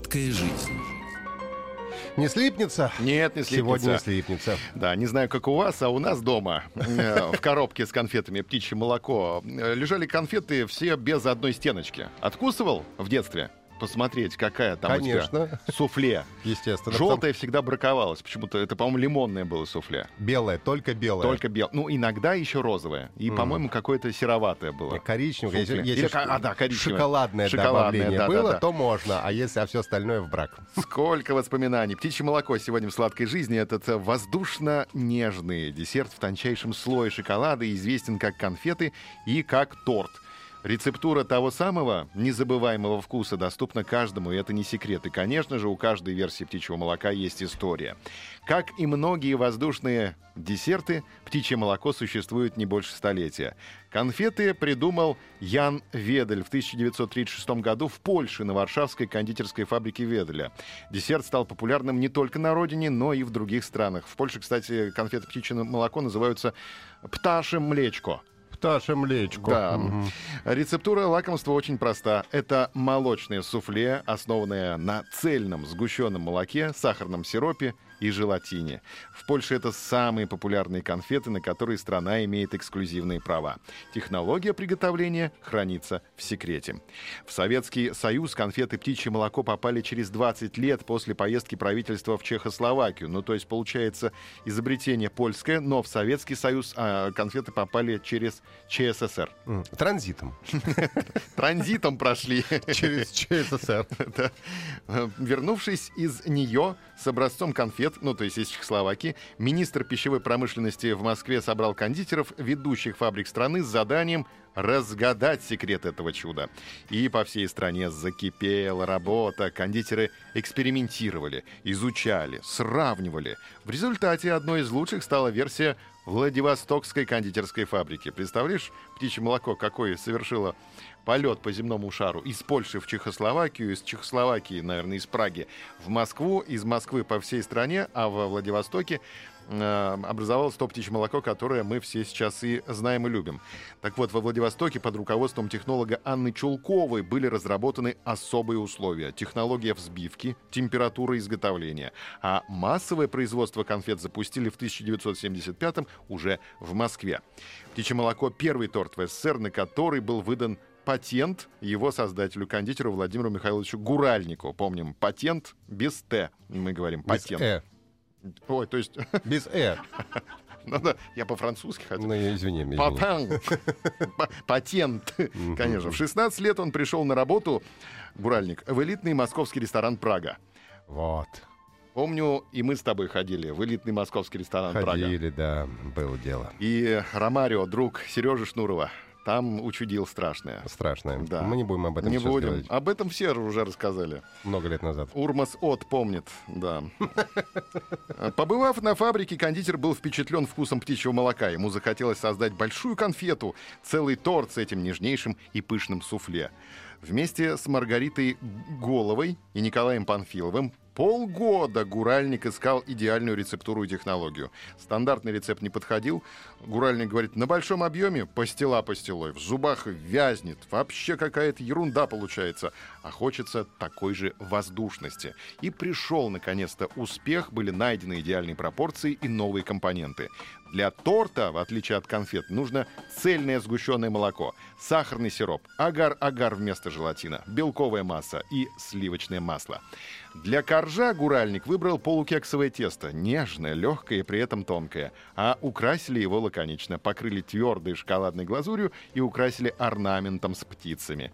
Сладкая жизнь. Не слипнется? Нет, не слипнется. Сегодня не слипнется. Да, не знаю, как у вас, а у нас дома э, в коробке с конфетами «Птичье молоко» лежали конфеты все без одной стеночки. Откусывал в детстве? Посмотреть, какая там Конечно. у тебя суфле. Естественно. Желтое всегда браковалось. Почему-то это, по-моему, лимонное было суфле. Белое, только белое. Только белое. Ну, иногда еще розовое. И, Мгм. по-моему, какое-то сероватое было. Коричневое. Если, если Или а, да, коричневое. шоколадное, Шоколадное, добавление да, да, было, да. то можно. А если а все остальное в брак? Сколько воспоминаний. Птичье молоко сегодня в сладкой жизни. Этот э, воздушно-нежный десерт в тончайшем слое шоколада известен как конфеты и как торт. Рецептура того самого незабываемого вкуса доступна каждому, и это не секрет. И, конечно же, у каждой версии птичьего молока есть история. Как и многие воздушные десерты, птичье молоко существует не больше столетия. Конфеты придумал Ян Ведель в 1936 году в Польше на Варшавской кондитерской фабрике Веделя. Десерт стал популярным не только на родине, но и в других странах. В Польше, кстати, конфеты птичье молоко называются пташем млечко. Пташе млечко. Да. Мгм. Рецептура лакомства очень проста. Это молочное суфле, основанное на цельном сгущенном молоке, сахарном сиропе и желатине. В Польше это самые популярные конфеты, на которые страна имеет эксклюзивные права. Технология приготовления хранится в секрете. В Советский Союз конфеты «Птичье молоко» попали через 20 лет после поездки правительства в Чехословакию. Ну, то есть, получается, изобретение польское, но в Советский Союз а, конфеты попали через ЧССР. Транзитом. Транзитом прошли. Через ЧССР. Вернувшись из нее с образцом конфет, ну, то есть из Чехословакии, министр пищевой промышленности в Москве собрал кондитеров, ведущих фабрик страны, с заданием разгадать секрет этого чуда. И по всей стране закипела работа. Кондитеры экспериментировали, изучали, сравнивали. В результате одной из лучших стала версия Владивостокской кондитерской фабрики. Представляешь, птичье молоко какой совершило полет по земному шару из Польши в Чехословакию, из Чехословакии, наверное, из Праги в Москву, из Москвы по всей стране, а во Владивостоке образовалось то птичье молоко, которое мы все сейчас и знаем и любим. Так вот, во Владивостоке под руководством технолога Анны Чулковой были разработаны особые условия. Технология взбивки, температура изготовления. А массовое производство конфет запустили в 1975-м уже в Москве. Птичье молоко — первый торт в СССР, на который был выдан патент его создателю, кондитеру Владимиру Михайловичу Гуральнику. Помним, патент без «т», мы говорим, Без патент. «э». Ой, то есть, Без «э». ну да, я по-французски хотел. Ну, извини, извини. Патент. Конечно. В 16 лет он пришел на работу, Гуральник, в элитный московский ресторан «Прага». Вот. Помню, и мы с тобой ходили в элитный московский ресторан «Прага». Ходили, да, было дело. И Ромарио, друг Сережи Шнурова, там учудил страшное. Страшное. Да. Мы не будем об этом Не будем. говорить. Об этом все уже рассказали. Много лет назад. Урмас От помнит, да. Побывав на фабрике, кондитер был впечатлен вкусом птичьего молока. Ему захотелось создать большую конфету, целый торт с этим нежнейшим и пышным суфле. Вместе с Маргаритой Головой и Николаем Панфиловым полгода Гуральник искал идеальную рецептуру и технологию. Стандартный рецепт не подходил. Гуральник говорит, на большом объеме пастила пастилой, в зубах вязнет, вообще какая-то ерунда получается. А хочется такой же воздушности. И пришел, наконец-то, успех, были найдены идеальные пропорции и новые компоненты. Для торта, в отличие от конфет, нужно цельное сгущенное молоко, сахарный сироп, агар-агар вместо желатина, белковая масса и сливочное масло. Для коржа гуральник выбрал полукексовое тесто, нежное, легкое и при этом тонкое, а украсили его лаконично, покрыли твердой шоколадной глазурью и украсили орнаментом с птицами.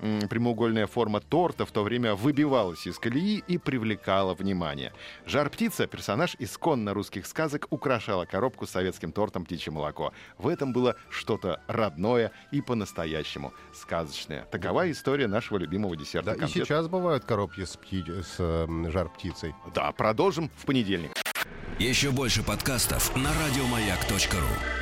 Прямоугольная форма торта в то время выбивалась из колеи и привлекала внимание. Жар-птица, персонаж исконно русских сказок, украшала коробку с советским тортом «Птичье молоко». В этом было что-то родное и по-настоящему сказочное. Такова история нашего любимого десерта Да, и сейчас бывают коробки с, пти- с э, жар-птицей. Да, продолжим в понедельник. Еще больше подкастов на радиомаяк.ру.